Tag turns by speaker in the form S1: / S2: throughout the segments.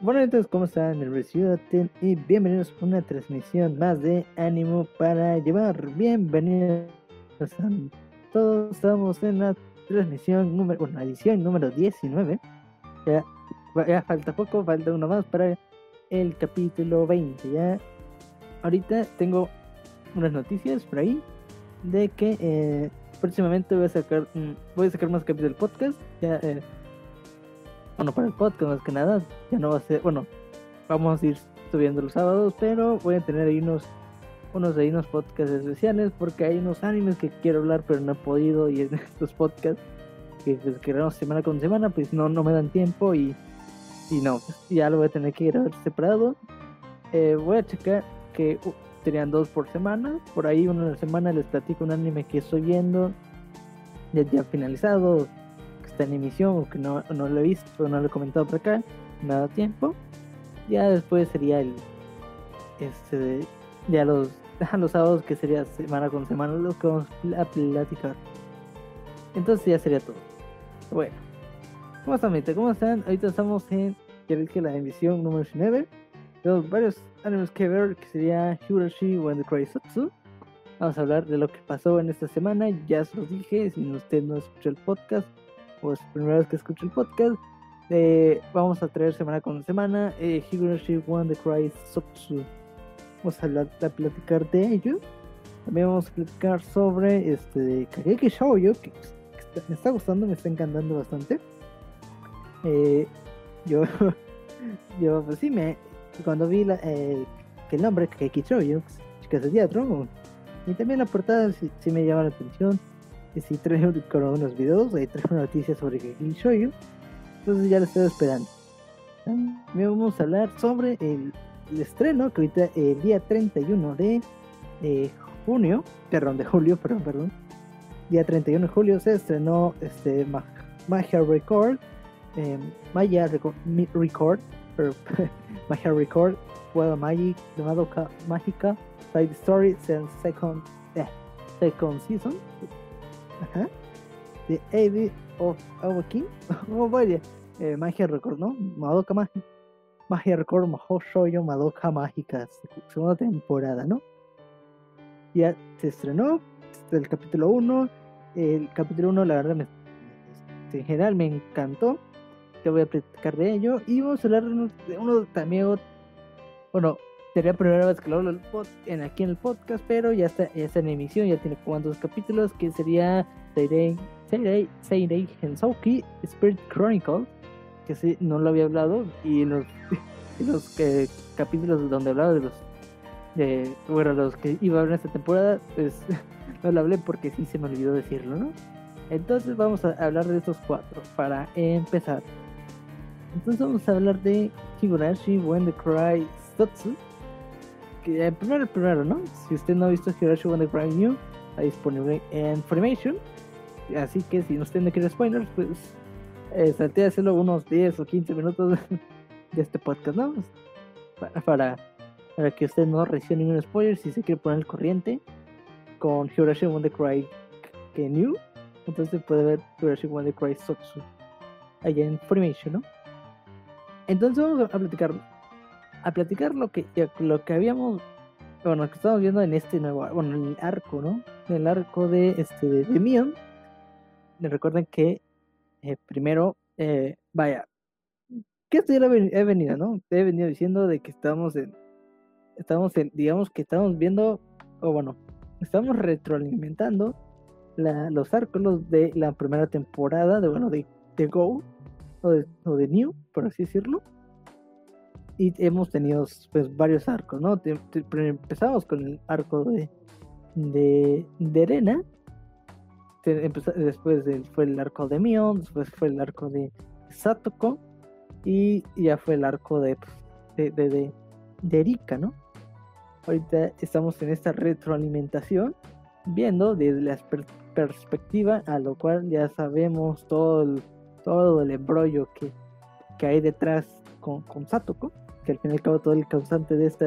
S1: Bueno, entonces, ¿cómo están? El Resident y bienvenidos a una transmisión más de Ánimo para llevar. Bienvenidos a todos. Estamos en la transmisión número, bueno, edición número 19. Ya, ya falta poco, falta uno más para el capítulo 20. Ya, ahorita tengo unas noticias por ahí de que eh, próximamente voy a sacar, mm, voy a sacar más capítulos del podcast. Ya, eh, bueno, para el podcast más que nada, ya no va a ser, bueno, vamos a ir subiendo los sábados, pero voy a tener ahí unos, unos ahí unos podcasts especiales porque hay unos animes que quiero hablar pero no he podido y en estos podcasts que pues semana con semana pues no, no me dan tiempo y, y no, pues, ya lo voy a tener que grabar separado. Eh, voy a checar que uh, dos por semana, por ahí una semana les platico un anime que estoy viendo, ya, ya finalizado, está en emisión o que no, no lo he visto, no lo he comentado por acá, me ha dado tiempo. Ya después sería el. Este. Ya los, los sábados, que sería semana con semana, los que vamos a platicar. Entonces ya sería todo. Bueno, ¿cómo están, gente? ¿Cómo están? Ahorita estamos en. Ya que la emisión número 9. Tenemos varios animes que ver, que sería Hiroshi When the Sutsu. Vamos a hablar de lo que pasó en esta semana. Ya se los dije, si usted no escuchó el podcast, pues primera vez que escucho el podcast. Eh, vamos a traer semana con semana eh, Higurashi One the Cry Sotsu. Vamos a, hablar, a platicar de ello. También vamos a platicar sobre este Kageki Shoujo, que, que me está gustando, me está encantando bastante. Eh, yo, yo, pues sí, me, cuando vi la, eh, que el nombre Kageki Shoujo, chicas de teatro, y también la portada sí, sí me llama la atención si trae unos videos, ahí una noticia sobre Kageki Shoujo. Entonces ya lo estoy esperando. También vamos a hablar sobre el, estreno, que ahorita el día 31 de eh, junio, perdón, de julio, perdón, perdón. Día 31 de julio se estrenó este Magia Record, eh, Record, Record Magia Record, Well Magic, de Madoka Mágica, Side Story, Second, eh, second Season, Ajá. The Abbey of Awakening. Oh, vaya. Eh, magia Record, ¿no? Madoka Mágica. Magia Record, Mahou Shoujo, Madoka Mágica. Segunda temporada, ¿no? Ya se estrenó. Este, el capítulo 1. El capítulo 1, la verdad, me, en general me encantó. Te voy a platicar de ello. Y vamos a hablar de uno, de uno también. Bueno, sería la primera vez que lo hablo en, aquí en el podcast, pero ya está, ya está en emisión, ya tiene como dos capítulos, que sería Seirei, Seirei, Seirei Hensouki Spirit Chronicle, que sí, no lo había hablado, y en los, los capítulos donde hablaba de los, de, bueno, los que iba a en esta temporada, pues no lo hablé porque sí se me olvidó decirlo, ¿no? Entonces vamos a hablar de estos cuatro para empezar. Entonces vamos a hablar de Higurashi When the Cry Stotsu, el primero, el primero, ¿no? Si usted no ha visto When the Cry New, está disponible en Funimation. Así que si usted no quiere spoilers, pues eh, a hacerlo unos 10 o 15 minutos de este podcast, ¿no? Para, para, para que usted no reciba ningún spoiler si se quiere poner el corriente con Higurashi When the Cry New. Entonces puede ver Higurashi When the Cry Sotsu allá en Funimation, ¿no? Entonces vamos a platicar a platicar lo que lo que habíamos bueno que estamos viendo en este nuevo bueno en el arco no en el arco de este de, de Mion. Recuerden que eh, primero eh, vaya que esto ya he venido no he venido diciendo de que estamos en estamos en digamos que estamos viendo o bueno estamos retroalimentando la, los arcos de la primera temporada de bueno de, de Go o o de New por así decirlo y hemos tenido pues varios arcos, ¿no? Empezamos con el arco de, de, de Arena, después de, fue el arco de Mion, después fue el arco de Satoko y ya fue el arco de, de, de, de Erika, ¿no? Ahorita estamos en esta retroalimentación, viendo desde la per perspectiva, a lo cual ya sabemos todo el, todo el embrollo que, que hay detrás con, con Satoko que al fin y al cabo todo el causante de este,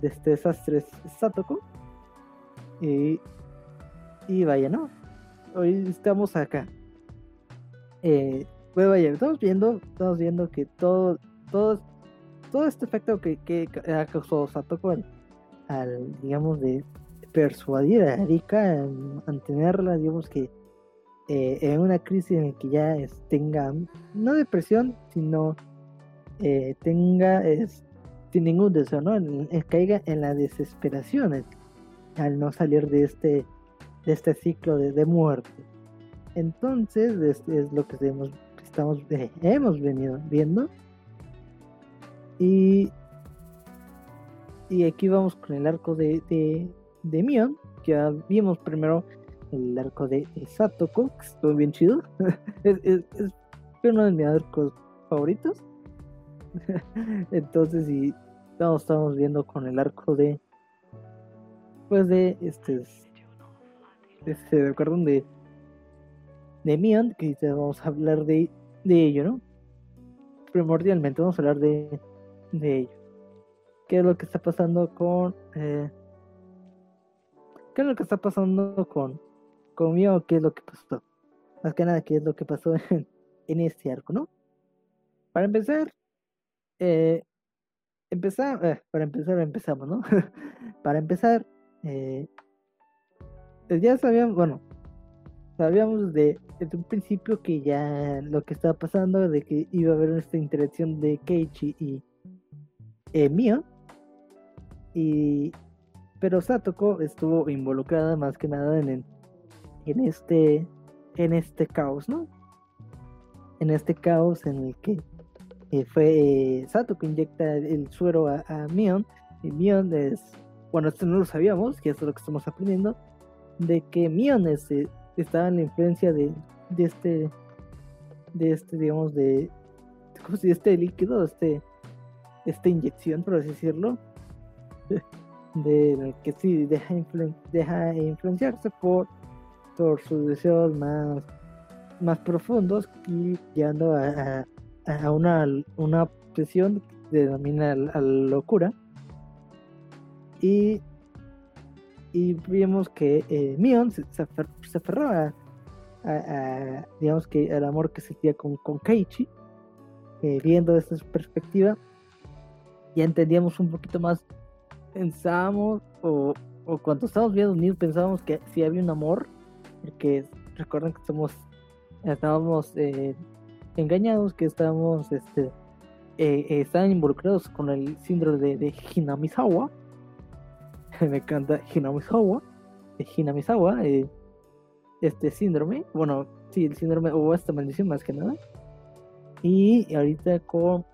S1: de este desastre es Satoko. Y, y vaya, ¿no? Hoy estamos acá. Eh, pues vaya, estamos viendo, estamos viendo que todo, todo, todo este efecto que, que ha causado Satoko al, al, digamos, de persuadir a Erika, a mantenerla, digamos que eh, en una crisis en la que ya tenga, no depresión, sino eh, tenga sin ningún deseo, ¿no? caiga en la desesperación al no salir de este, de este ciclo de, muerte. Entonces, es, lo que estamos, eh, hemos venido viendo. Y, y aquí vamos con el arco de, de, de Mion, que ya vimos primero el arco de, Satoko, que estuvo bien chido. es, uno de mis arcos favoritos. Entonces, y estamos, estamos viendo con el arco de. Pues de este. Este, perdón, de. De Mion, que vamos a hablar de, de ello, ¿no? Primordialmente, vamos a hablar de, de ello. ¿Qué es lo que está pasando con. Eh, ¿Qué es lo que está pasando con, comió, qué es lo que pasó. Más que nada, qué es lo que pasó en, este arco, ¿no? Para empezar, eh, empezar, eh, para empezar, empezamos, ¿no? para empezar, eh, ya sabíamos, bueno, sabíamos de, desde un principio que ya lo que estaba pasando, de que iba a haber esta interacción de Keiichi y eh. Y, pero Satoko estuvo involucrada más que nada en en este, en este caos, ¿no? En este caos en el que eh, fue eh, Sato que inyecta el suero a, Mion, y Mion es, bueno, esto no lo sabíamos, que es lo que estamos aprendiendo, de que Mion es, eh, estaba en la influencia de, de este, de este, digamos, de, ¿cómo se? Este líquido, este, esta inyección, por así decirlo, de, que sí deja, deja influenciarse por por sus deseos más, más profundos y llegando a, a, una, una obsesión que denomina la, locura. Y, y vimos que eh, Mion se, se, aferró a, digamos que al amor que sentía con, con Keiichi, eh, viendo esta perspectiva, ya entendíamos un poquito más, pensábamos, o, o cuando estábamos viendo Neil pensábamos que si había un amor, porque recuerden que estamos, estábamos eh, engañados, que estábamos, este, eh, eh, estaban involucrados con el síndrome de, de Hinamizawa. Me encanta Hinamizawa, de Hinamizawa, este síndrome, bueno, sí, el síndrome o esta maldición más que nada. Y ahorita con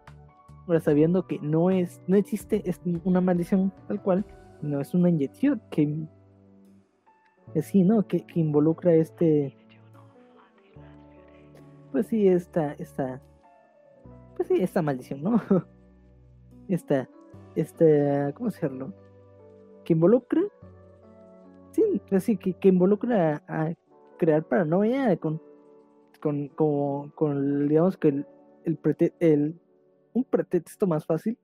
S1: ahora sabiendo que no es, no existe es una maldición tal cual, no es una inyección que sí, ¿no? Que, involucra este. Pues sí, esta, esta. Pues sí, esta maldición, ¿no? Esta, esta, ¿cómo decirlo? Que involucra. Sí, pues sí, que, que involucra a, crear paranoia con, con, con, con digamos que el, el, un pretexto más fácil,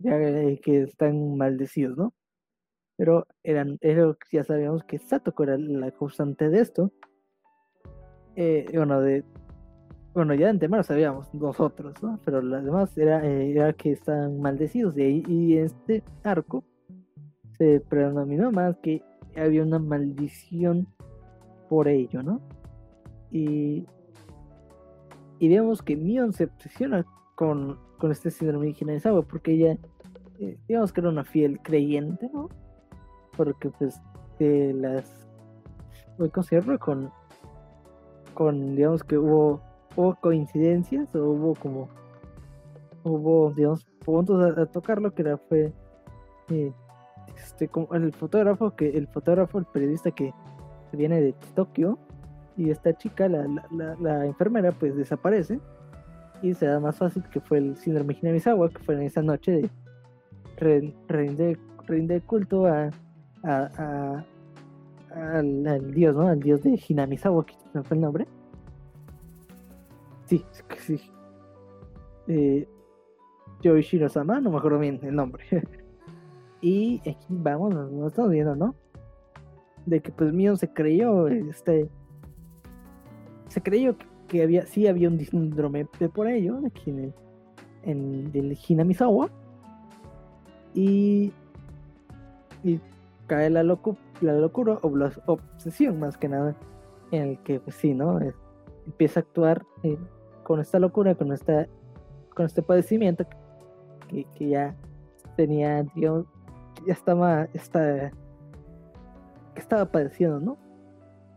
S1: ya que están maldecidos, ¿no? pero eran, ya sabíamos que Satoko era la causante de esto. Eh, bueno, de, bueno, ya de antemano sabíamos nosotros, ¿no? Pero las demás era, eh, era que estaban maldecidos. Y, y este arco se predominó más que había una maldición por ello, ¿no? Y, y vemos que Mion se obsesiona con, con este síndrome de porque ella, eh, digamos que era una fiel creyente, ¿no? porque pues de las voy a con con digamos que hubo, hubo coincidencias o hubo como hubo digamos puntos a, tocarlo que era fue eh, este como el fotógrafo que el fotógrafo el periodista que viene de Tokio y esta chica la, la, enfermera pues desaparece y se da más fácil que fue el síndrome Hinamizawa que fue en esa noche de rinde culto a a, al, dios, ¿no? Al dios de Hinamizawa, que no fue el nombre. Sí, sí. Eh, Yoishiro-sama, no me acuerdo bien el nombre. y aquí vamos, nos, estamos viendo, ¿no? De que pues Mion se creyó, este... Se creyó que, había, sí había un síndrome de por ello, aquí en en el Hinamizawa y, y cae la, locu la locura o la obsesión más que nada en el que pues sí, ¿no? empieza a actuar eh, con esta locura, con esta con este padecimiento que, que ya tenía, digamos, ya estaba, esta, que estaba padeciendo, ¿no?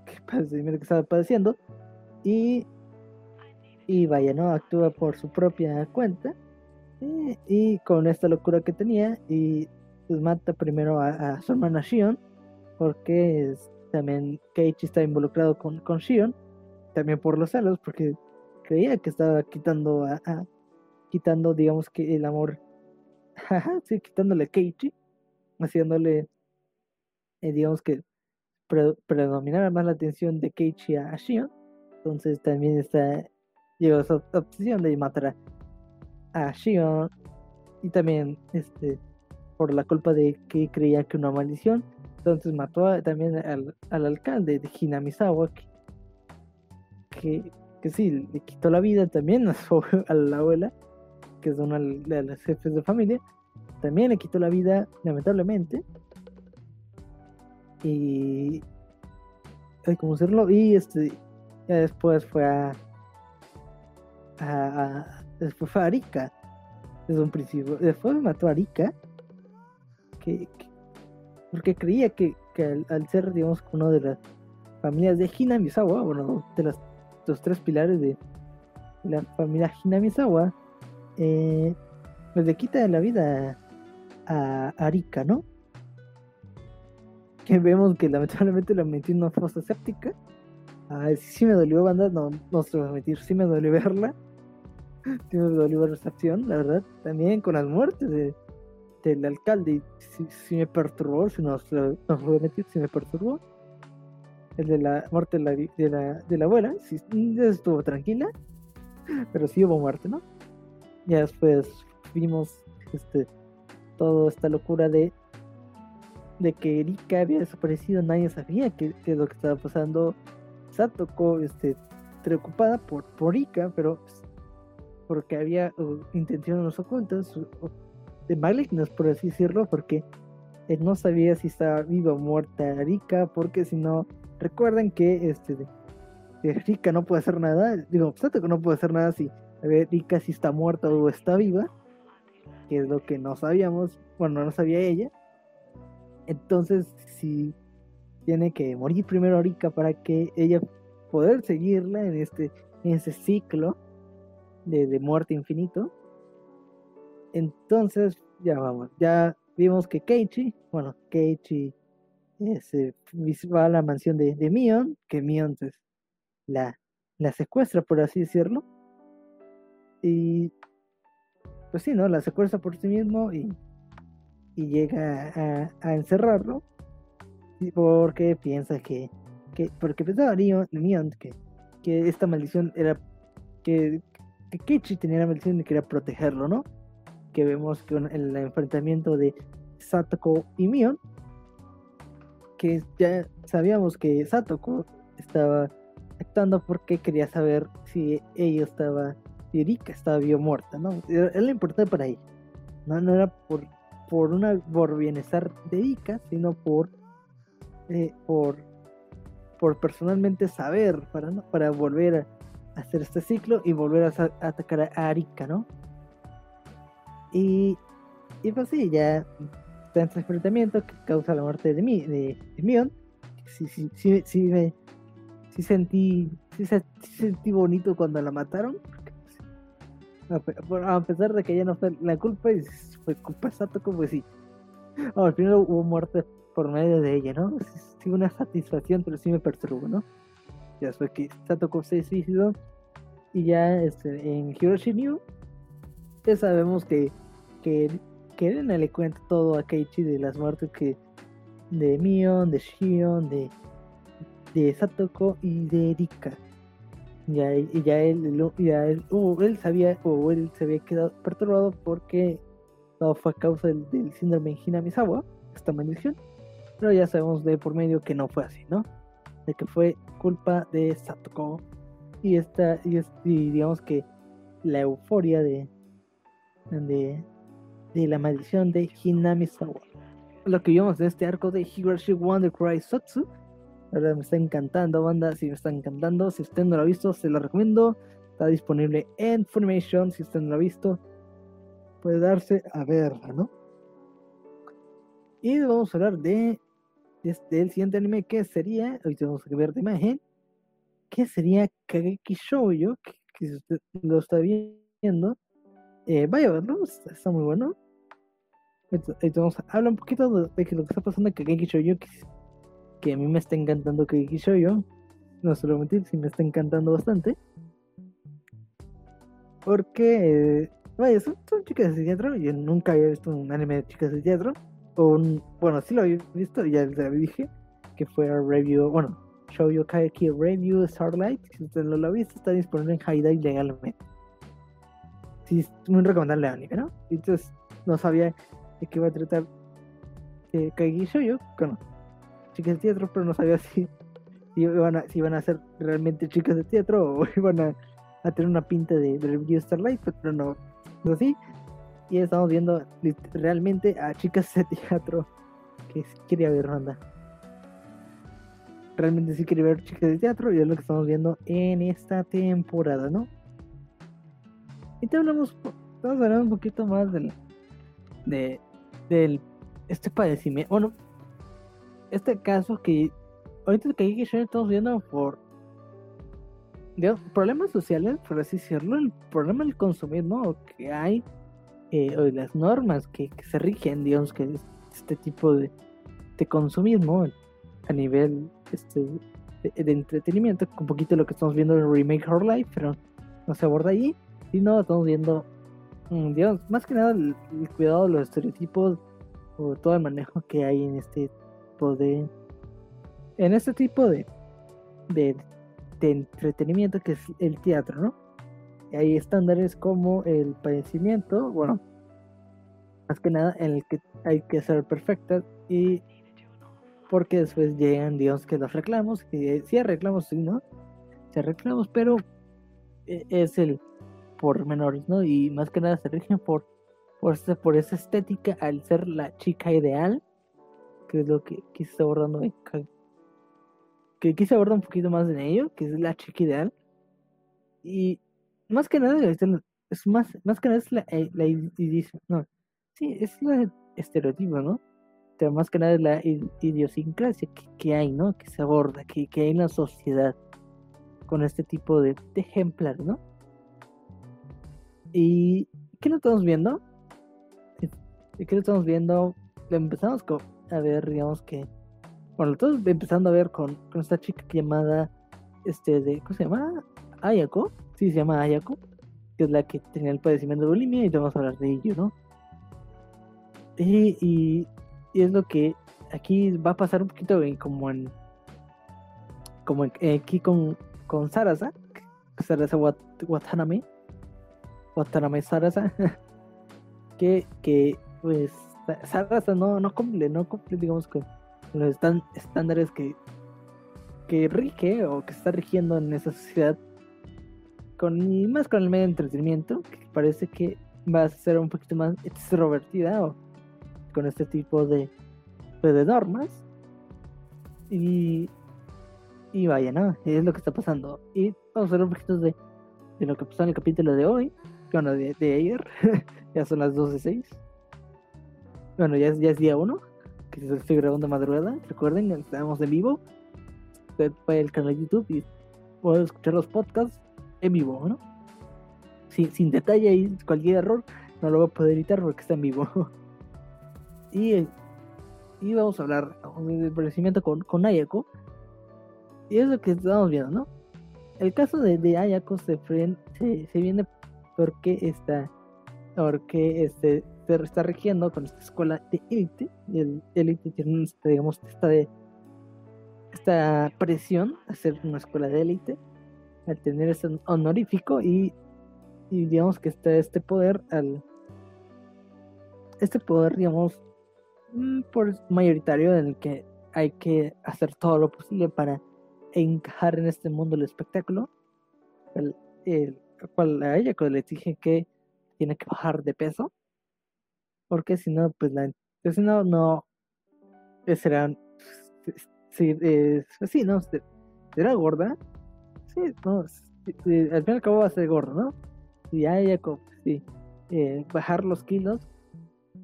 S1: Que padecimiento que estaba padeciendo y y vaya, ¿no? Actúa por su propia cuenta eh, y con esta locura que tenía y pues mata primero a, su hermana Shion porque también Keiichi está involucrado con, con Shion también por los celos porque creía que estaba quitando a, quitando digamos que el amor sí quitándole a Keiichi haciéndole eh, digamos que predominara más la atención de Keiichi a Shion entonces también está llegó esa obsesión de matar a Shion y también este por la culpa de que creía que una maldición entonces mató también al, alcalde de Hinamizawa que, sí le quitó la vida también a, a la abuela que es una de las jefes de familia. También le quitó la vida lamentablemente. Y hay como hacerlo y este ya después fue a a, después fue a Arica. Desde un principio. Después mató a Arica que, porque creía que, al, ser, digamos, uno de las familias de Hinamizawa, bueno, de las, los tres pilares de la familia Hinamizawa, eh, pues le quita la vida a Arika, ¿no? Que vemos que lamentablemente la metió en una fosa séptica. Ah, sí, me dolió, banda, no, no se va a mentir, sí me dolió verla sí me dolió recepción, la verdad. También con las muertes de, del alcalde, sí, me perturbó, si no, no voy a mentir, sí me perturbó. El de la muerte de la, de la, abuela, sí, estuvo tranquila, pero sí hubo muerte, ¿no? Ya después vimos este toda esta locura de de que Erika había desaparecido, nadie sabía qué, qué es lo que estaba pasando. Satoko, este, preocupada por, por Erika, pero porque había uh, intenciones ocultas de malignas, por así decirlo, porque él no sabía si estaba viva o muerta Rika, porque si no, recuerden que este de, Rika no puede hacer nada, digo, que no puede hacer nada si Rika si está muerta o está viva, que es lo que no sabíamos, bueno, no sabía ella. Entonces, si tiene que morir primero Rika para que ella poder seguirla en este en ese ciclo de, muerte infinito. Entonces, ya vamos, ya vimos que Keiichi, bueno, Keiichi se va a la mansión de, Mion, que Mion pues, la, secuestra, por así decirlo. Y pues sí, ¿no? La secuestra por sí mismo y, y llega a, a encerrarlo. Porque piensa que, que porque pensaba Mion que, que esta maldición era que, que Kichi tenía la maldición y quería protegerlo, ¿no? Que vemos con el enfrentamiento de Satoko y Mion, que ya sabíamos que Satoko estaba actuando porque quería saber si ella estaba, si Erika estaba o muerta, ¿no? Era, lo importante para ella. No, no era por, por, una, por bienestar de Erika, sino por, eh, por, por personalmente saber, para, para volver a hacer este ciclo y volver a, atacar a Arika, ¿no? Y, y pues sí, ya en enfrentamiento que causa la muerte de, mí, de, Mion. Sí, sí, sí, sí, me, sí sentí, sí, sentí bonito cuando la mataron. A pesar de que ya no fue la culpa fue culpa exacta como pues sí. al final hubo muerte por medio de ella, ¿no? Sí, una satisfacción, pero sí me perturbó, ¿no? ya fue que Satoko se suicidó y ya este, en Hiroshi New ya sabemos que que, que le cuenta todo a Keiichi de las muertes que de Mion, de Shion, de, de Satoko y de Erika. Y ya él, ya él, él sabía o él se había quedado perturbado porque todo fue a causa del, síndrome Hinamizawa, esta maldición. Pero ya sabemos de por medio que no fue así, ¿no? de que fue culpa de Satoko y esta y, digamos que la euforia de de, de la maldición de Hinami Sawa. Lo que vimos en este arco de Higashi Wonder Cry Sotsu. Me está encantando, banda. Si me está encantando, si usted no lo ha visto, se lo recomiendo. Está disponible en Funimation. Si usted no lo ha visto, puede darse a verla, ¿no? Y vamos a hablar de, del siguiente anime que sería, ahorita vamos a ver de imagen, que sería Kageki Shoujo, que, que si usted lo está viendo, eh, vaya a verlo, está, muy bueno. Entonces, vamos a hablar un poquito de, de, lo que está pasando en Kageki Shoujo, que, que a mí me está encantando Kageki Shoujo, no se lo mentir, sí me está encantando bastante. Porque, vaya, son, son, chicas de teatro, yo nunca había visto un anime de chicas de teatro, o un, bueno, sí lo había visto, ya dije, que fue a review, bueno, Shoujo Kageki Review Starlight, si usted no lo ha visto, está disponible en Haidai legalmente. Sí, es muy recomendable anime, ¿no? Entonces, no sabía de qué iba a tratar eh, Kageki Shoujo, bueno, chicas de teatro, pero no sabía si, iban a, si iban a ser realmente chicas de teatro o iban a, a tener una pinta de, de Review Starlight, pero no, no así. Y estamos viendo realmente a chicas de teatro que quería ver banda realmente sí quiere ver chicas de teatro y es lo que estamos viendo en esta temporada, ¿no? Y te hablamos, vamos a hablar un poquito más del, de, del este padecimiento, bueno, este caso que ahorita que estamos viendo por digamos, problemas sociales, por así decirlo, el problema del consumismo que hay, eh, o las normas que, que, se rigen, digamos, que este tipo de, de consumismo, a nivel este, de, entretenimiento, un poquito lo que estamos viendo en Remake Our Life, pero no se aborda ahí, sino estamos viendo, mm, digamos, más que nada el, cuidado de los estereotipos o todo el manejo que hay en este tipo de, en este tipo de, de, de entretenimiento que es el teatro, ¿no? hay estándares como el padecimiento, bueno, más que nada en el que hay que ser perfectas y porque después llegan, digamos, que los reclamos, que sí reclamos, sí, ¿no? Sí reclamos, pero e, es el por menores, ¿no? Y más que nada se rigen por, por, por esa estética al ser la chica ideal, que es lo que quise abordando que quise abordar un poquito más en ello, que es la chica ideal. Y más que nada, es más, más que nada es la, eh, la, no, sí, es la estereotipo, ¿no? pero más que nada es la idiosincrasia que, hay, ¿no? Que se aborda, que, hay en la sociedad con este tipo de, ejemplares, ¿no? ¿Y qué lo estamos viendo? ¿Qué lo estamos viendo? Empezamos a ver, digamos que... Bueno, lo estamos empezando a ver con, con esta chica llamada... Este, de, ¿Cómo se llama? Ayako. Sí, se llama Ayako. Que es la que tenía el padecimiento de bulimia y vamos a hablar de ello, ¿no? y y es lo que aquí va a pasar un poquito como en como aquí con con Sarasa Sarasa Wat, Watanabe Watanabe Sarasa que que pues Sarasa no no cumple no cumple digamos con los estándares que que rige o que está rigiendo en esa sociedad con y más con el medio de entretenimiento que parece que va a ser un poquito más extrovertida o con este tipo de, pues, de normas. Y, y vaya, ¿no? Es lo que está pasando. Y vamos a ver un poquito de, de lo que pasó en el capítulo de hoy. Bueno, de, ayer. ya son las 12.06. Bueno, ya es, ya es día 1. Que estoy grabando madrugada. Recuerden, estamos en vivo. Puede el canal de YouTube y puede escuchar los podcasts en vivo, ¿no? Sin, sin detalle y cualquier error, no lo voy a poder editar porque está en vivo. Y, y vamos a hablar del padecimiento con, con Ayako. Y es lo que estamos viendo, ¿no? El caso de, de Ayako se, se, se, viene porque está, porque este, se está rigiendo con esta escuela de élite. Y el élite tiene, este, digamos, esta, de, esta presión a ser una escuela de élite, al tener ese honorífico y, digamos que está este poder este poder digamos Mm, por mayoritario en el que hay que hacer todo lo posible para encajar en este mundo del espectáculo, el, el cual a ella le exige que tiene que bajar de peso. Porque si no, pues la. pues, si no, no. Será. Sí, eh, sí, no. se- Será gorda. Sí, no. al fin y al cabo va a ser gorda, ¿no? Y ya ella, como, sí. eh, bajar los kilos.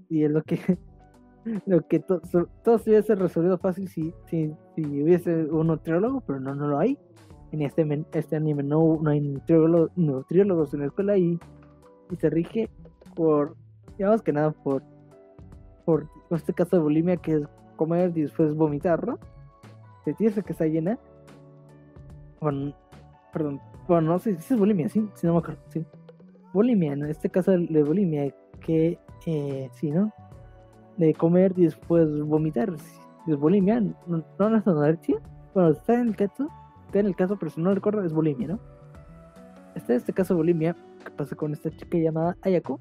S1: Y es lo que. Lo que to- so- todo se hubiese resolvido fácil si, si, si hubiese un nutriólogo, pero no, no lo hay. En este, este anime no, no hay nutriólogo- nutriólogos en la escuela y, y se rige por, digamos que nada, por, por este caso de bulimia que es comer y después vomitar, ¿no? Sentirse que está llena. Bueno, perdón, bueno, no sé si es bulimia, sí, si no me acuerdo, sí. Bulimia, en este caso de bulimia, que eh, sí, ¿no? De comer y después vomitar. Es bulimia, no, no es anorexia. Bueno, está en el caso, en el caso, pero si no recuerdo, es bulimia, ¿no? Está este caso de bulimia que pasa con esta chica llamada Ayako.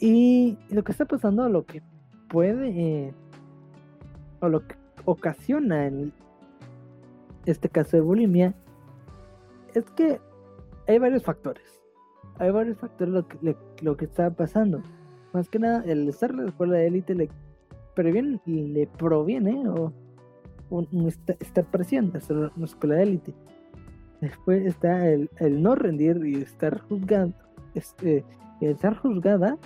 S1: Y lo que está pasando, lo que puede, eh, o lo que ocasiona en este caso de bulimia, es que hay varios factores. Hay varios factores lo que, le- lo que está pasando. Más que nada, el estar en la escuela de élite le previene, le proviene o un- un- esta, presión de en una escuela élite. Después está el, no rendir y estar juzgando, este, estar juzgada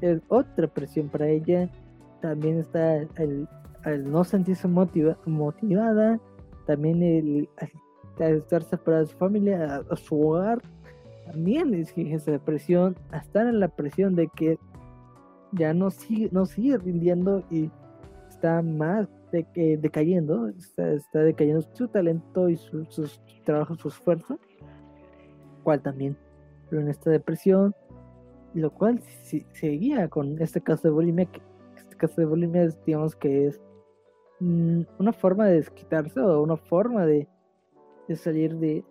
S1: es otra presión para ella. También está el, no sentirse motiva- motivada, también el, estar separada de su familia, a, su hogar, también es esa presión, a estar en la presión de que ya no sigue, no sigue rindiendo y está más de que decayendo, está, está decayendo su talento y su, sus trabajos, su esfuerzo, cual también, pero en esta depresión, lo cual seguía con este caso de bulimia, que este caso de bulimia es, digamos que es mm, una forma de desquitarse o una forma de, de salir de,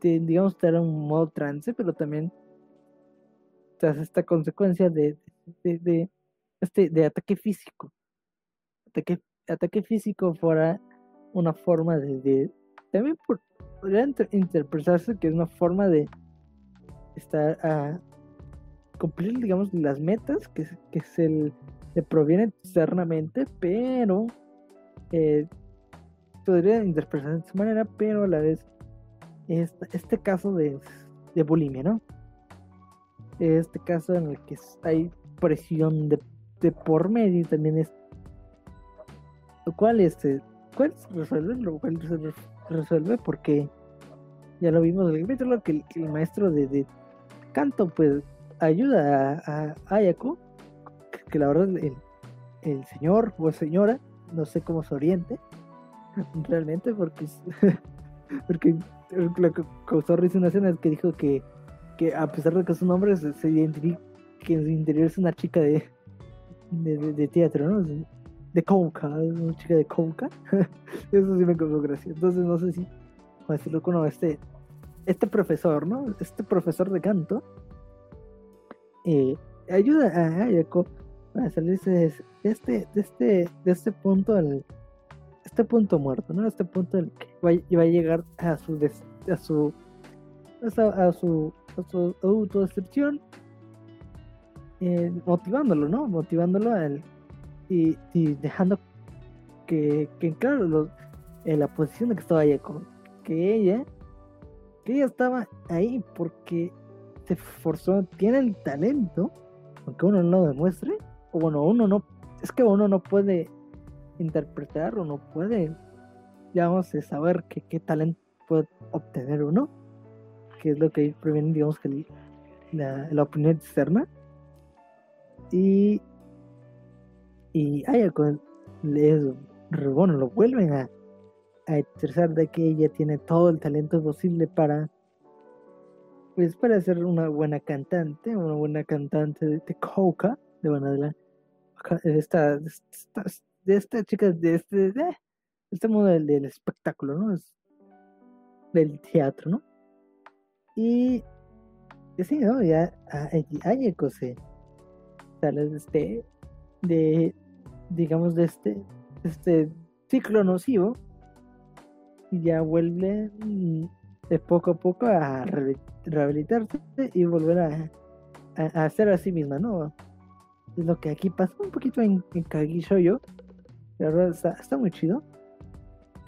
S1: digamos, estar en un modo trance, pero también tras esta consecuencia de, de, este, de ataque físico. Ataque, ataque físico fuera una forma de, también podría inter- interpretarse que es una forma de estar a cumplir, digamos, las metas que, que se le, provienen externamente, pero eh, podría interpretarse de esa manera, pero a la vez este, caso de, de bulimia, ¿no? Este caso en el que hay presión de, de por medio y también es lo cual este cuál se resuelve lo cual se re- resuelve porque ya lo vimos en el capítulo que el, maestro de, canto pues ayuda a, a Ayako que, la verdad el, el señor o señora no sé cómo se oriente realmente porque es- porque lo que causó risa una escena es que dijo que, que a pesar de que es un hombre se, se identifica que en su interior es una chica de- de teatro ¿no? De, Kouka una chica de Kouka eso sí me causó gracia entonces no sé si cómo decirlo con este este profesor no este profesor de canto eh, ayuda a Ayako para salirse de este de este de este punto al este punto muerto, ¿no? Este punto el que va, va a llegar a su des- a su a su, a su, a su eh, motivándolo, ¿no? Motivándolo al, y, y dejando que, que en claro en la posición de que estaba ella con que ella que ella estaba ahí porque se esforzó, tiene el talento, aunque uno no lo demuestre, o bueno, uno no, es que uno no puede interpretar o no puede, digamos, saber qué, qué talento puede obtener uno, que es lo que previene, digamos, que la, la opinión externa. Y, y Ayako les, bueno, lo vuelven a, a expresar de que ella tiene todo el talento posible para pues para ser una buena cantante, una buena cantante de, de Coca, de bueno, de esta, de esta, de chica, de este, de este mundo del, espectáculo, ¿no? Es del teatro, ¿no? Y, y sí, ¿no? Ya Ayeko se sale de este, de, digamos, de este, este ciclo nocivo y ya vuelve, mm, de poco a poco a rehabilitarse y volver a, a, a ser a sí misma, ¿no? Es lo que aquí pasa un poquito en, en. La verdad está, muy chido.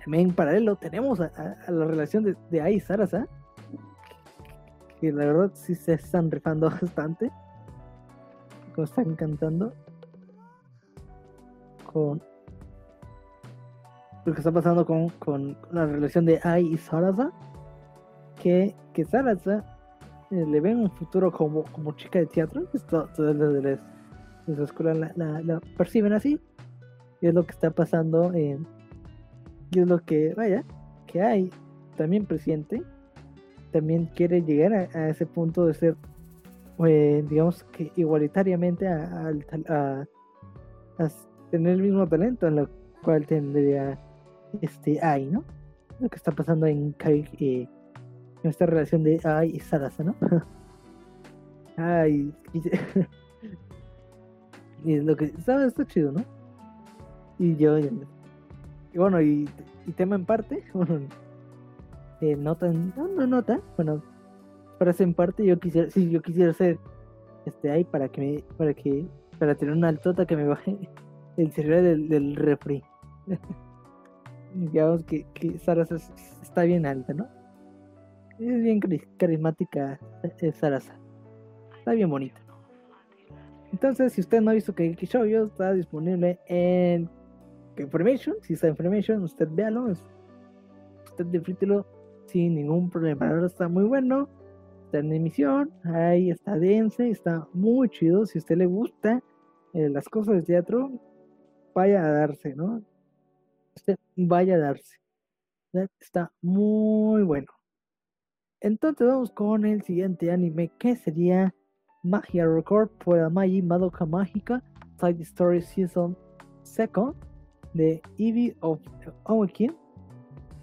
S1: También en paralelo tenemos a, la relación de, de Ai y Sarasa. Que la verdad sí se están rifando bastante. Como están cantando. Con lo que está pasando con, con, la relación de Ai y Sarasa. Que, que Sarasa eh, le ven un futuro como, como chica de teatro. Esto, todo, todo, en su escuela la, la, la, perciben así. Y es lo que está pasando. y es lo que, vaya, que hay también presidente. También quiere llegar a, a ese punto de ser, eh, digamos que igualitariamente a, a, a, tener el mismo talento en lo cual tendría este Ai, ¿no? Lo que está pasando en eh, en esta relación de Ai y Sarasa, ¿no? Ay, y lo que está, está chido, ¿no? Y yo, y bueno, y, y, tema en parte, bueno, eh, nota, no, no nota, bueno, frase en parte, yo quisiera, si yo quisiera ser este ahí para que me, para que, para tener una altota que me baje el cerebro del, del refri. Digamos que, que Sarasa está bien alta, ¿no? Es bien carismática eh, Sarasa. Está bien bonita. Entonces, si usted no ha visto que Show, está disponible en Information. Si está en Information, usted véalo. Usted disfrútelo sin ningún problema. Ahora está muy bueno. Está en emisión. Ahí está dense. Está muy chido. Si usted le gusta eh, las cosas de teatro, vaya a darse, ¿no? Usted vaya a darse. Está muy bueno. Entonces vamos con el siguiente anime que sería Magia Record por Amagi Madoka Mágica Side Story Season 2 de Eevee of Awakening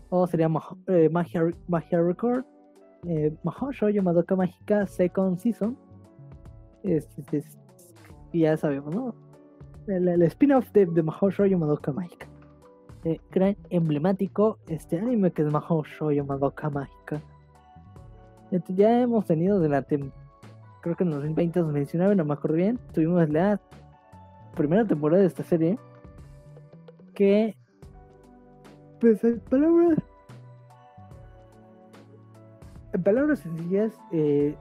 S1: o sería eh, Magia, Magia Record eh, Mahou Shoujo Madoka Mágica Second Season es, es, es, ya sabemos ¿no? El, spin-off de, de Mahou Shoujo Madoka Mágica eh, gran emblemático este anime que es Mahou Shoujo Madoka Mágica ya hemos tenido de la creo que en 2020 2019, no me acuerdo bien, tuvimos la primera temporada de esta serie que pues en palabras en palabras sencillas eh,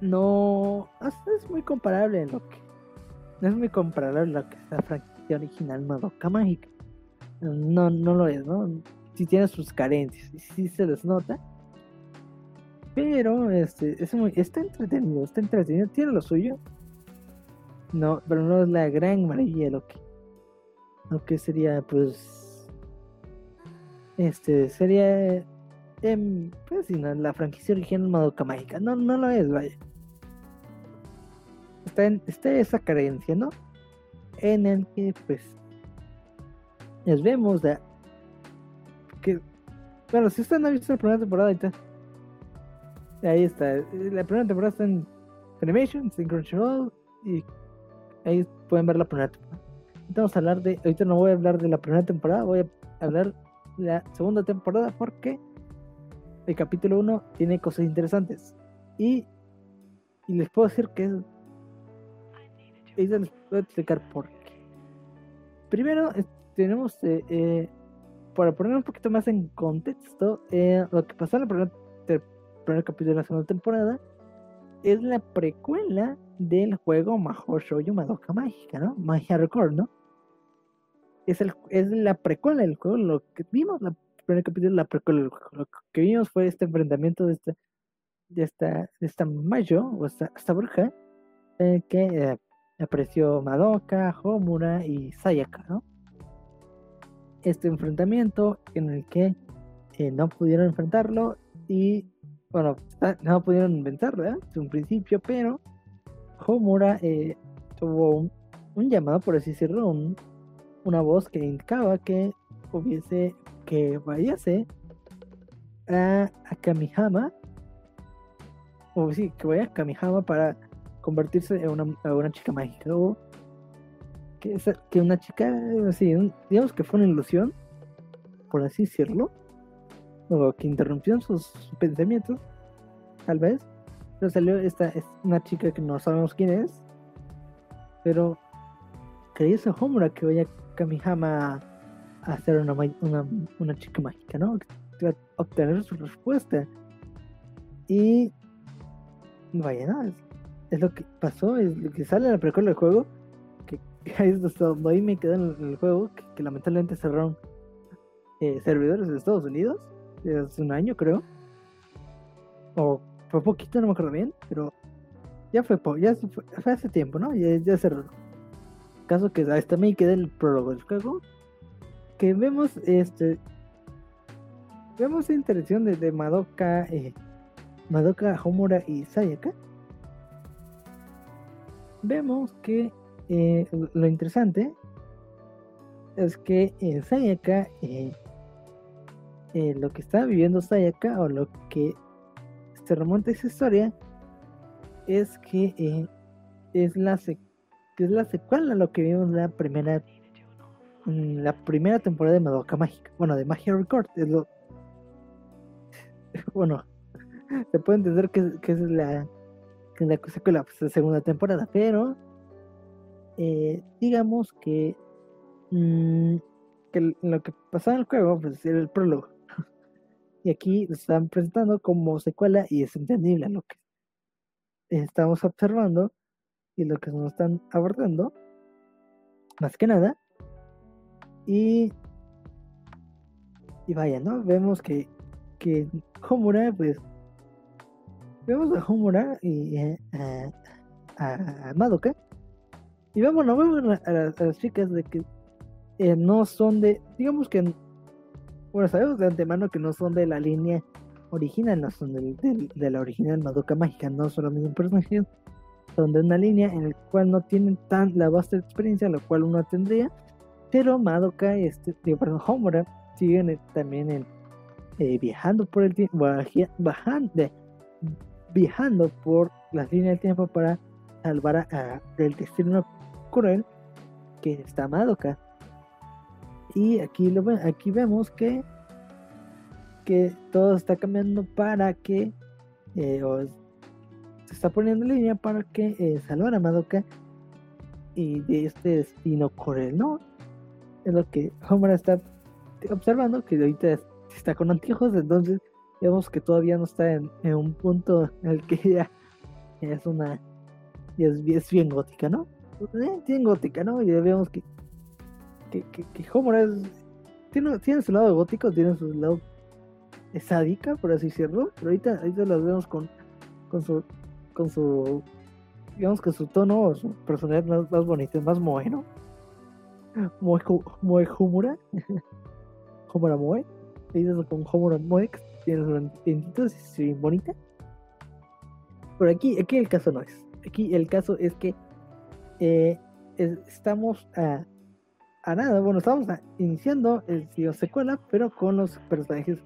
S1: no es muy comparable en lo que no es muy comparable a lo la franquicia original Madoka Mágica no no lo es no si tiene sus carencias si se les nota pero este, es muy, está entretenido, está entretenido, tiene lo suyo. No, pero no es la gran maravilla lo que, lo que sería, pues, este, sería, eh, pues, si no, la franquicia original Madoka Mágica. No, no lo es, vaya. Está, en, está esa carencia, ¿no? En el que, pues, nos vemos de, que, bueno, si usted no ha visto la primera temporada, ahorita Ahí está. La primera temporada está en Animation. Y ahí pueden ver la primera temporada. Vamos a hablar de. Ahorita no voy a hablar de la primera temporada, voy a hablar de la segunda temporada porque el capítulo 1 tiene cosas interesantes. Y, y les puedo decir que. Ahorita les voy a explicar por qué. Primero, tenemos. Eh, eh, para poner un poquito más en contexto, eh, lo que pasó en primera primer capítulo de la segunda temporada, es la precuela del juego Mahou Shoujo Madoka Mágica, ¿no? Magia Record, ¿no? Es, el, es la precuela del juego, lo que vimos, la primer capítulo la precuela del juego, lo que vimos fue este enfrentamiento de esta, de esta, de esta Mayo, o esta, bruja, que apareció Madoka, Homura y Sayaka. Este enfrentamiento en el que eh, no pudieron enfrentarlo y bueno, no pudieron ¿verdad? Desde un principio, pero Homura eh, tuvo un, llamado, por así decirlo, una voz que indicaba que hubiese, que vayase a, a Kamihama, o sí, que vaya a Kamihama para convertirse en una, una chica mágica, o que, que una chica, así, digamos que fue una ilusión, por así decirlo, o que interrumpieron sus pensamientos, tal vez. Pero salió esta, es una chica que no sabemos quién es, pero que dice Homura que vaya Kamihama a ser una, una, una chica mágica, ¿no? Que va a obtener su respuesta. Y vaya, ¿no? Es, lo que pasó, es lo que sale en la precuela del juego. Que, ahí me quedé en el, juego, que, lamentablemente cerraron eh, servidores de Estados Unidos hace un año, creo. O fue poquito, no me acuerdo bien, pero ya fue, ya fue, hace tiempo, ¿no? Ya, ya cerró. Caso que hasta me quedé el prólogo del juego. Que vemos este. Vemos la interacción de, de Madoka, eh, Madoka, Homura y Sayaka. Vemos que eh, lo interesante es que eh, Sayaka, eh, lo que está viviendo Sayaka, o lo que se remonta a esa historia, es que es la es la secuela a lo que vimos la primera la primera temporada de Madoka Mágica. Bueno, de Magia Record. Es lo. bueno, se puede entender que, es la, que la secuela pues, segunda temporada, pero eh, digamos que, mm, lo que pasaba en el juego pues, era el prólogo. y aquí lo están presentando como secuela y es entendible lo que estamos observando y lo que nos están abordando, más que nada. Y, y vaya, ¿no? Vemos que, que Homura, pues, vemos a Homura y eh, a, a, Madoka. Y vemos, no vemos a, las chicas de que eh, no son de, digamos que, bueno, sabemos de antemano que no son de la línea original, no son de la original Madoka Mágica, no son los mismos personajes son de una línea en la cual no tienen tan la vasta experiencia, la cual uno tendría, pero Madoka, este, digo, perdón, Homura siguen también en, eh, viajando por el tiempo, bajando, viajando por las líneas del tiempo para salvar a, del destino cruel que está Madoka. Y aquí, lo, aquí vemos que, que todo está cambiando para que eh, se está poniendo en línea para que eh, salvar a Madoka y de este destino cruel, ¿no? Es lo que Homer está observando, que ahorita está con anteojos, entonces vemos que todavía no está en, un punto en el que ya, es una, ya es, bien gótica, ¿no? Eh, bien gótica, ¿no? Y ya vemos que, que, que, Homer es, tiene, tiene su lado gótico, tiene su lado sádica, por así decirlo, pero ahorita, ahorita las vemos con, con su con su, digamos que su tono, su personalidad más, más bonito, más moeno. Moe, Humura. Humura Moe. Dices con Humura Moe, tiene su y bonita. Pero aquí, aquí el caso no es. Aquí el caso es que eh, estamos a, nada. Bueno, estamos iniciando el secuela, pero con los personajes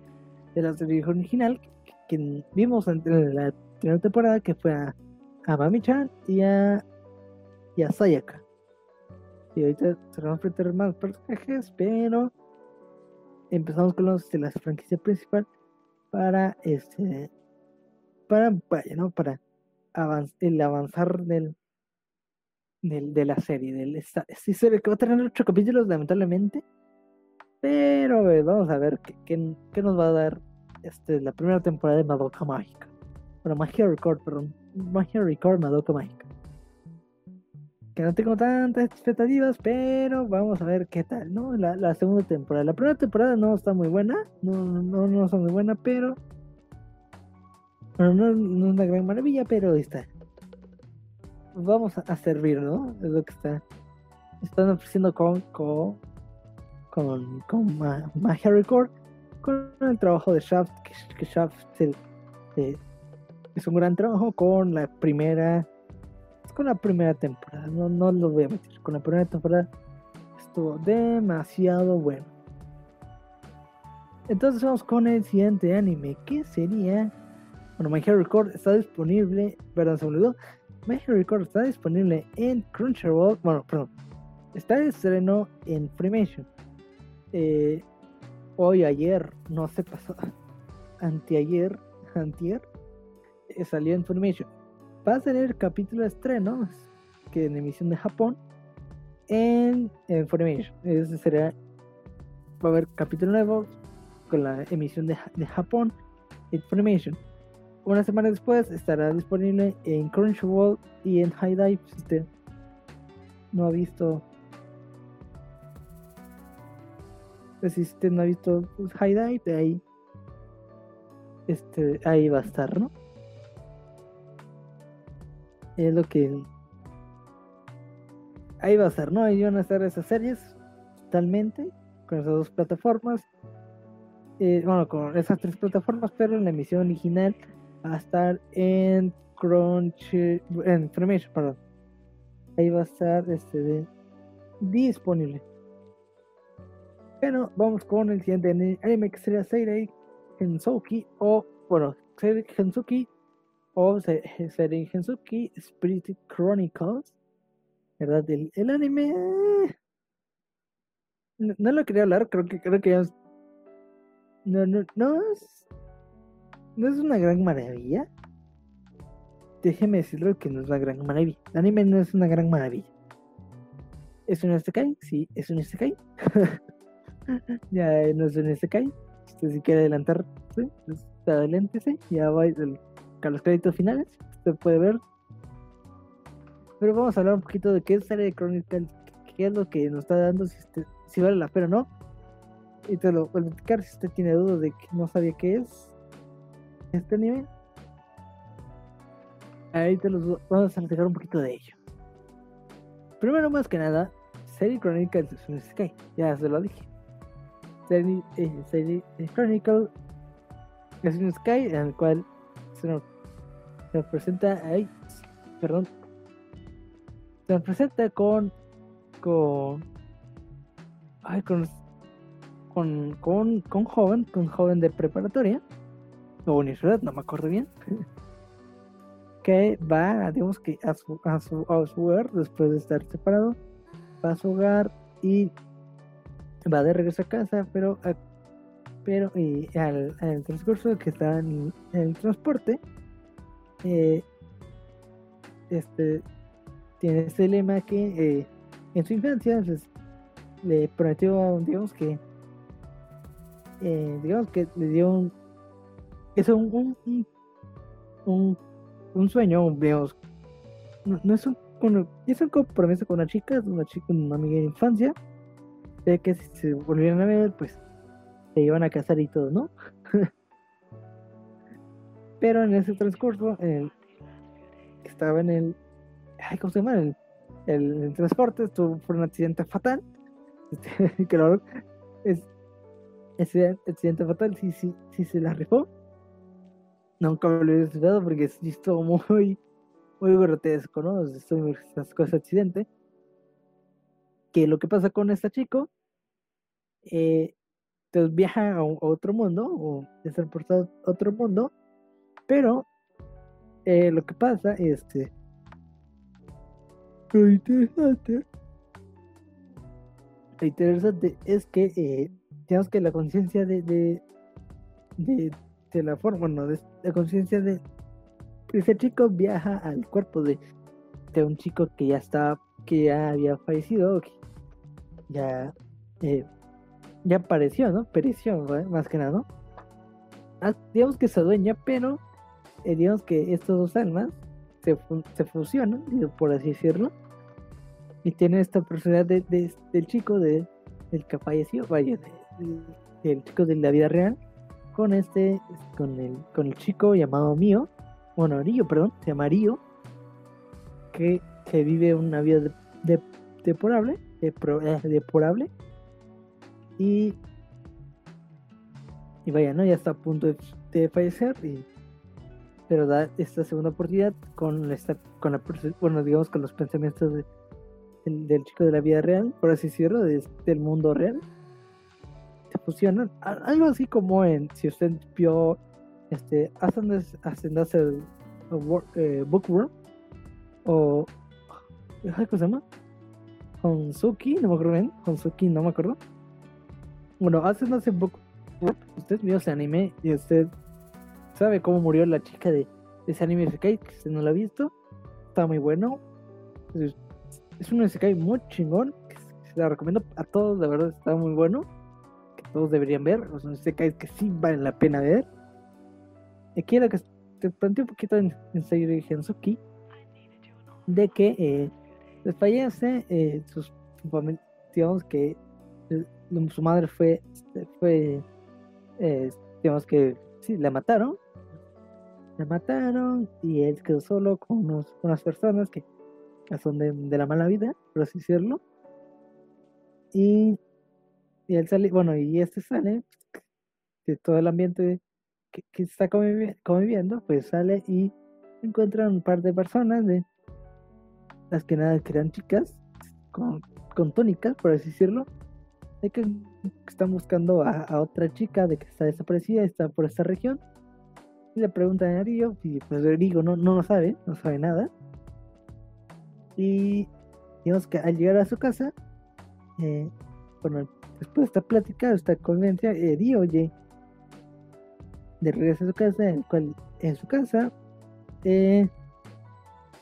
S1: de la serie original que, vimos en la primera temporada que fue a, a Mami-chan y a, y a Sayaka. Y ahorita se van a enfrentar más personajes, pero empezamos con los de la franquicia principal para este para vaya, ¿no? para el avanzar del, del, de la serie del esta, sí serie que va a tener ocho capítulos lamentablemente pero vamos a ver qué, qué, qué, nos va a dar este la primera temporada de Madoka Mágica bueno, Magia Record, perdón. Magia Record Madoka Mágica. Que no tengo tantas expectativas, pero vamos a ver qué tal, ¿no? La, segunda temporada. La primera temporada no está muy buena. No, no, no está muy buena, pero. Bueno, no, no es una gran maravilla, pero está. Vamos a, servir, ¿no? Es lo que está. Están ofreciendo con. con con, con Magia Record con el trabajo de Shaft que, Shaft se, hizo un gran trabajo con la primera con la primera temporada no, no lo voy a meter con la primera temporada estuvo demasiado bueno. Entonces vamos con el siguiente anime que sería bueno My Hero Record está disponible perdón se me olvidó. My Hero Record está disponible en Crunchyroll bueno perdón está de estreno en Freemation. Eh, hoy ayer no se pasó anteayer, antier, eh, salió en Funimation. Va a salir el capítulo de estreno, que en emisión de Japón, en, Funimation. Ese será, va a haber capítulo nuevo con la emisión de, de Japón en Funimation. Una semana después estará disponible en Crunchyroll y en High Dive. Si usted no ha visto pues si usted no ha visto pues, High Dive, ahí, este, ahí va a estar, ¿no? Es lo que ahí va a estar, ¿no? Ahí van a estar esas series totalmente con esas dos plataformas. Eh, bueno, con esas tres plataformas, pero en la emisión original va a estar en Crunchy, en Filmation, perdón. Ahí va a estar este disponible. Bueno, vamos con el siguiente anime que sería Seirei Hensuki o, bueno, Hensuki o Seirei Hensuki Spirit Chronicles. ¿Verdad? El, anime... No, lo quería hablar, creo que creo que no, no, no es no es una gran maravilla. Déjeme decirlo que no es una gran maravilla. El anime no es una gran maravilla. ¿Es un STK? Sí, es un STK. ya no es un STK. Usted si quiere adelantar, ¿sí? Pues, adelántese. Ya va el, con los créditos finales. Usted puede ver. Pero vamos a hablar un poquito de qué es serie de Chronicles, qué es lo que nos está dando, si, si vale la pena o no. Y te lo voy a explicar si usted tiene dudas de que no sabía qué es este anime. Ahí te los vamos a platicar un poquito de ello. Primero, más que nada, Serie Chronicles es un Sky, ya se lo dije. Serie, eh, Chronicle es un Sky en el cual se nos, presenta ahí, perdón, se nos presenta con con ay, con con, con, con joven, con joven de preparatoria o universidad, no me acuerdo bien que va, digamos que a su, a su, a su hogar después de estar separado, va a su hogar y va de regreso a casa, pero, pero y al, al, transcurso que está en, el transporte, eh, este tiene este lema que eh, en su infancia pues, le prometió, digamos que, eh, digamos que le dio un, es un, un, un un sueño, veos, no, es un un compromiso con una chica, una chica, una amiga de infancia, de que si se volvieran a ver, pues se iban a casar y todo, ¿no? Pero en ese transcurso, el, estaba en el, ay, ¿cómo se llama? El, el, transporte, estuvo por un accidente fatal, que es, ese accidente fatal sí, sí, sí se la rifó nunca me lo he estudiado porque es visto muy, muy grotesco, ¿no? Estoy estas cosas accidente. Que lo que pasa con este chico, eh, entonces viaja a, otro mundo, o es transportado a otro mundo, pero eh, lo que pasa, este, lo interesante, lo interesante es que, eh, digamos que la conciencia de, de, de de la forma, bueno, de la conciencia de ese chico viaja al cuerpo de, de un chico que ya está, que ya había fallecido, que ya, eh, ya apareció, ¿no? Pereció, más que nada, ¿no? Ah, digamos que se dueña, pero eh, digamos que estos dos almas se, se fusionan, por así decirlo, y tienen esta personalidad de, del chico de, del que falleció, vaya, del chico de la vida real, con este, con el, con el chico llamado Mío, bueno, Río, perdón, se llama Río, que, que vive una vida de, de, y, y vaya, ¿no? Ya está a punto de, fallecer, y, pero da esta segunda oportunidad con esta, con la, bueno, digamos, con los pensamientos del, chico de la vida real, por así decirlo, del mundo real fusionan. Algo así como en, si usted vio, este, hacen el eh, Bookworm o, ¿cómo se llama? Honsuki, no me acuerdo bien, Honsuki, no me acuerdo. Bueno, hacen ese Bookworm, usted vio ese anime y usted sabe cómo murió la chica de, ese anime Isekai, que si no lo ha visto, está muy bueno. Es, un Isekai muy chingón, se la recomiendo a todos, de verdad está muy bueno, que todos deberían ver, es un que sí vale la pena ver. Y quiero que te planteo un poquito en, en Gensuki, de que eh, les fallece eh, sus, digamos que eh, su madre fue, fue eh, digamos que sí, la mataron la mataron y él quedó solo con, unos, unas personas que son de, la mala vida, por así decirlo. Y, y él sale, bueno, y este sale de todo el ambiente que, que está conviviendo, pues sale y encuentra un par de personas de las que nada que eran chicas con, con tónicas, por así decirlo, de que están buscando a, a, otra chica de que está desaparecida, está por esta región le preguntan a Río y pues Río no, no lo sabe, no sabe nada. Y digamos que al llegar a su casa, eh, bueno, después de esta plática, esta convivencia, eh, Río oye de regreso a su casa, en cual en su casa, eh,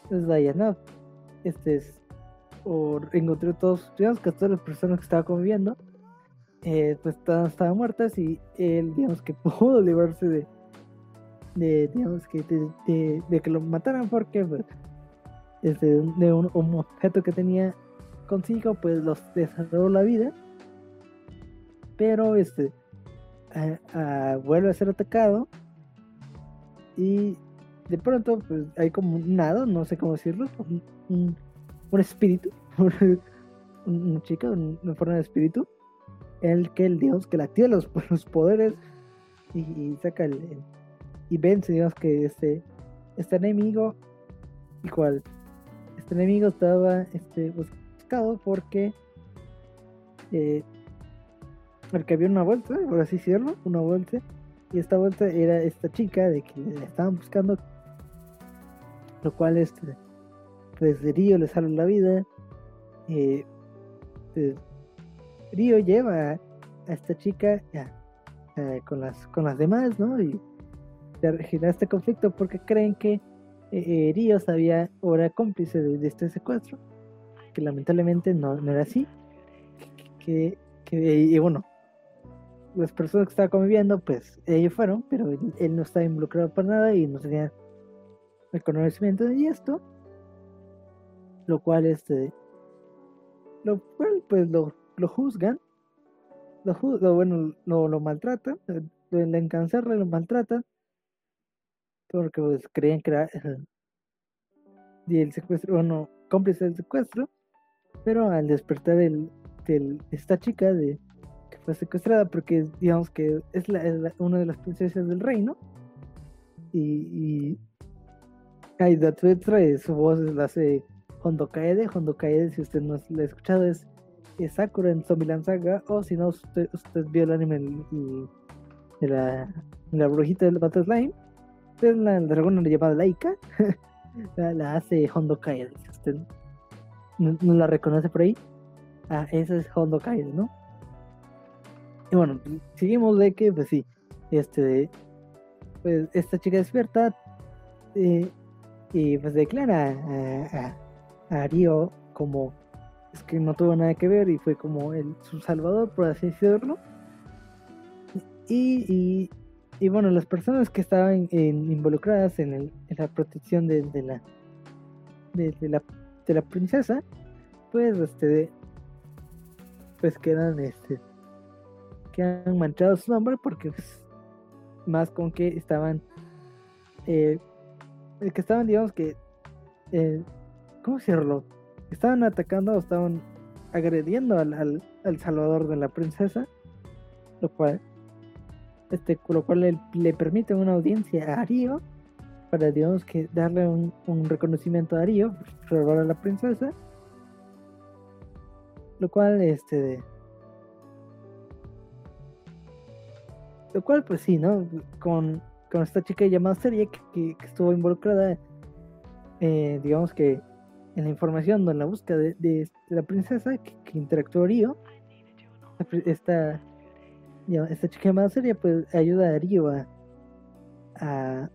S1: pues vaya, no, este es, o encontró todos, digamos que todas las personas que estaba conviviendo, eh, pues estaban muertas y él, digamos que pudo librarse de, digamos que de, que lo mataran porque pues, este, de un, objeto que tenía consigo pues los desarrolló la vida. Pero este vuelve a ser atacado. Y de pronto pues hay como un nado no sé cómo decirlo un, un, espíritu un, chico una forma de espíritu el que el dios que le activa los, los poderes y, saca el y vence, digamos que este, este enemigo, igual, este enemigo estaba este, buscado porque eh, el que había una vuelta, por así decirlo, una vuelta, y esta vuelta era esta chica de que le estaban buscando, lo cual este, pues Río le sale la vida, eh, pues, Río lleva a, esta chica eh, con las con las demás, ¿no? Y de este conflicto porque creen que eh, eh, Ríos había o era cómplice de, este secuestro, que lamentablemente no, era así. Que, y bueno, las personas que estaban conviviendo, pues ellos fueron, pero él, no estaba involucrado para nada y no tenía el conocimiento de esto, lo cual este, lo cual pues lo, lo juzgan, lo, lo bueno, lo, maltratan, lo, lo encancerle, lo maltratan porque pues creían que era el, secuestro, bueno, cómplice del secuestro, pero al despertar el, esta chica de que fue secuestrada, porque digamos que es, la, una de las princesas del reino, y, y su voz la hace Hondo Kaede, Hondo Kaede, si usted no la ha escuchado, es, Sakura en Zombieland Saga, o si no, usted, usted vio el anime de la, la brujita del Battle Slime es la dragona llamada Laika. la, hace Hondo Kaede. Usted no, la reconoce por ahí. Ah, esa es Hondo Kaede, ¿no? Y bueno, seguimos de que, pues sí, este, pues esta chica despierta eh, y pues declara a, a, como que no tuvo nada que ver y fue como el, su salvador, por así decirlo. y, y bueno, las personas que estaban involucradas en, la protección de, la, de, la de la princesa, pues este pues quedan este quedan manchados su nombre porque pues, más con que estaban eh, que estaban digamos que eh, ¿cómo decirlo? Estaban atacando o estaban agrediendo al, al, al salvador de la princesa lo cual este, lo cual le, permite una audiencia a Ario para digamos que darle un, reconocimiento a Ario salvar a la princesa. Lo cual este lo cual pues sí no con, con esta chica llamada Serie que, estuvo involucrada eh, digamos que en la información en la búsqueda de, la princesa que, que interactuó Río esta esta chica más seria pues ayuda a Río a,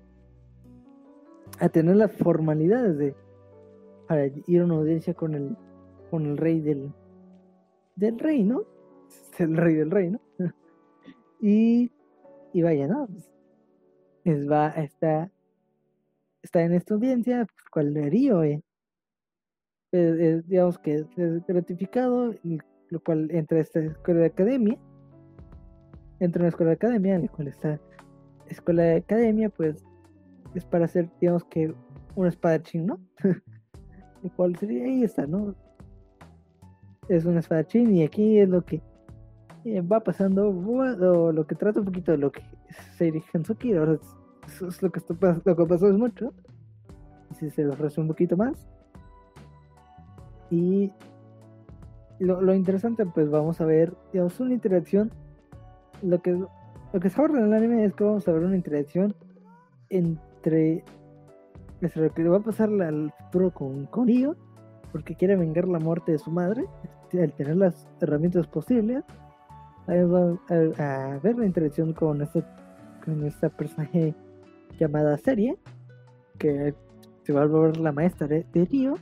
S1: a, tener las formalidades de para ir a una audiencia con el con el rey del del reino, el rey del reino. y, y vaya, ¿no? Es, va, está, está en esta audiencia, pues, cual río, eh. Digamos que es gratificado, lo cual entra a esta escuela de academia, entra a una escuela de academia, en la cual está escuela de academia, pues es para hacer, digamos que, un espadachín, ¿no? lo cual sería, ahí está, ¿no? Es un espadachín y aquí es lo que eh, va pasando, bueno, lo que trata un poquito de lo que Seiri Hansuki, ahora es, es, lo que, está, lo que pasó es mucho, y si se lo resume un poquito más. Y lo, lo, interesante, pues vamos a ver, digamos, una interacción. Lo que, lo que se aborda en el anime es que vamos a ver una interacción entre lo que le va a pasar al futuro con, con Io, porque quiere vengar la muerte de su madre, al tener las herramientas posibles. Ahí a, ver la interacción con este, con esta personaje llamada Serie, que se va a volver la maestra de, de.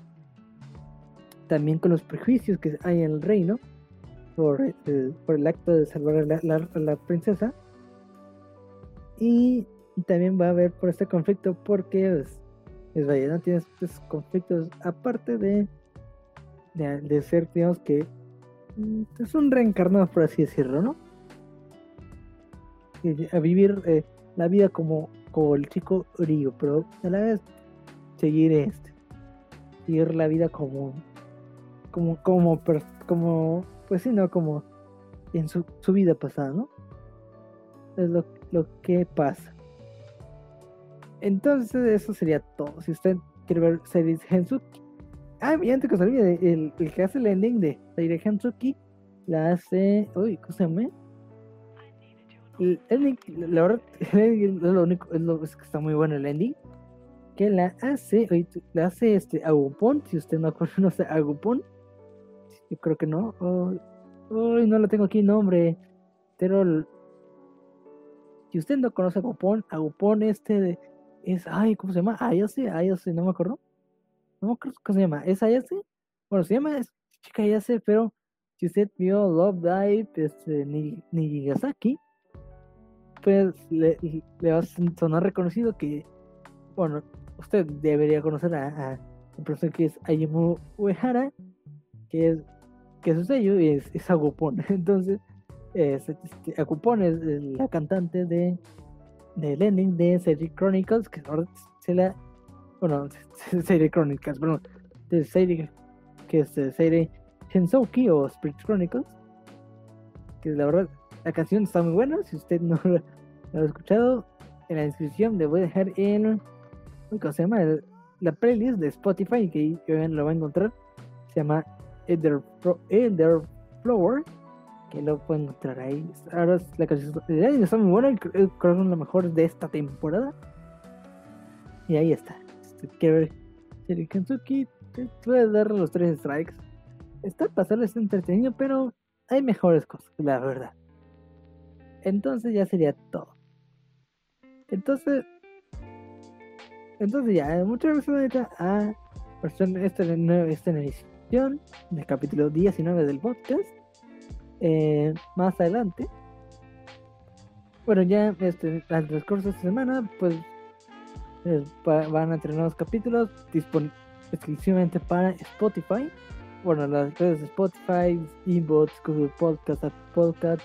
S1: También con los prejuicios que hay en el reino por, el, por el acto de salvar a la, la, princesa. Y también va a haber por este conflicto porque pues, es vaya, no tienes estos conflictos aparte de, de, ser, digamos que mm, es un reencarnado, por así decirlo, ¿no? a vivir eh, la vida como, como el chico Río, pero a la vez seguir este, seguir la vida como, como, como, como, pues sí, no, como en su, su vida pasada, ¿no? Es lo, lo que pasa. Entonces, eso sería todo. Si usted quiere ver series Hensuki. Ah, y antes que se olvide, el, el, que hace el ending de serie Hensuki la hace. Uy, ¿cómo se llama? El ending, la verdad, es lo único, es, lo, es que está muy bueno el ending. Que la hace, la hace este Agupon, si usted no conoce Agupon. Yo creo que no. Uy, oh, no lo tengo aquí nombre. Pero si usted no conoce Agupon, Agupon este de es, ay, ¿cómo se llama? Ayase, Ayase, no me acuerdo. No me acuerdo cómo se llama. ¿Es Ayase? Bueno, se llama es chica Ayase, pero si usted vio Love Dive, este, Nijigasaki, pues le, va a sonar reconocido que, bueno, usted debería conocer a, a un profesor que es Ayumu Uehara, que es, que su sello es, es Agupon. Entonces, es, este, Agupon es la cantante de del ending de Serie Chronicles, que ahora se la. Bueno, Serie Chronicles, perdón. De serie que es serie Hensouki o Spirit Chronicles. Que la verdad, la canción está muy buena. Si usted no la, ha escuchado, en la descripción le voy a dejar en. ¿Cómo se llama? la playlist de Spotify, que obviamente lo va a encontrar. Se llama Elder, Elder Flower que lo pueden encontrar ahí. Ahora la canción está muy buena, creo que es la mejor de esta temporada. Y ahí está. Si quiere ver Kentucky, voy a darle los tres strikes. Está pasarle está entretenido, pero hay mejores cosas, la verdad. Entonces ya sería todo. Entonces, entonces ya, muchas gracias a esta, esta, esta edición del capítulo 19 del podcast eh, más adelante. Bueno, ya este, al transcurso de esta semana, pues van a tener nuevos capítulos disponibles exclusivamente para Spotify. Bueno, las redes de Spotify, Inbox, Google Podcast, Podcast.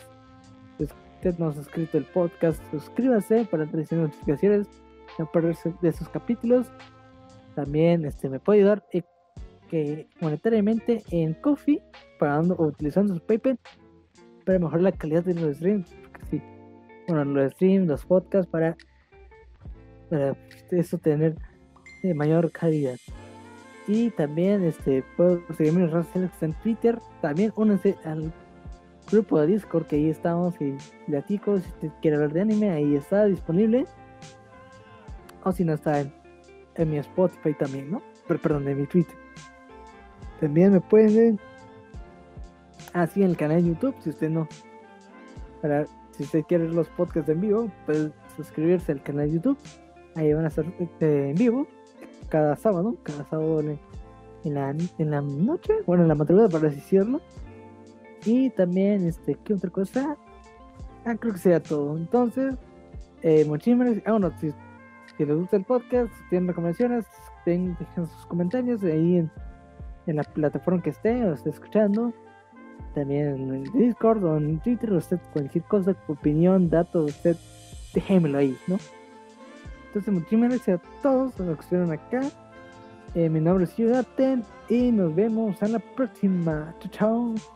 S1: Si usted no ha suscrito el podcast, suscríbase para recibir notificaciones de esos capítulos. También este, me puede ayudar eh, monetariamente en Coffee, pagando o utilizando su PayPal para mejorar la calidad de los streams. Bueno, los streams, los podcasts, para, para eso tener eh, mayor calidad. Y también este puedo seguirme en las en Twitter. También únanse al grupo de Discord que ahí estamos y platico. Si usted quiere hablar de anime, ahí está disponible. O si no está en, en mi Spotify también, ¿no? Perdón, en mi Twitter. También me pueden así en el canal de YouTube, si usted no, para, si usted quiere ver los podcasts en vivo, pues suscribirse al canal de YouTube. Ahí van a estar este, en vivo cada sábado, cada sábado en la, en la noche, bueno, en la madrugada para decirlo. Y también, este, ¿qué otra cosa? Ah, creo que sería todo. Entonces, eh, muchísimas. Ah, bueno, si, si, les gusta el podcast, si tienen recomendaciones, dejen sus comentarios ahí en, en, la plataforma que esté o esté escuchando. También en Discord o en Twitter, usted cualquier cosa, opinión, dato, usted déjemelo ahí, ¿no? Entonces, muchísimas gracias a todos los que estuvieron acá. Eh, mi nombre es Ten y nos vemos en la próxima. Chao, chao.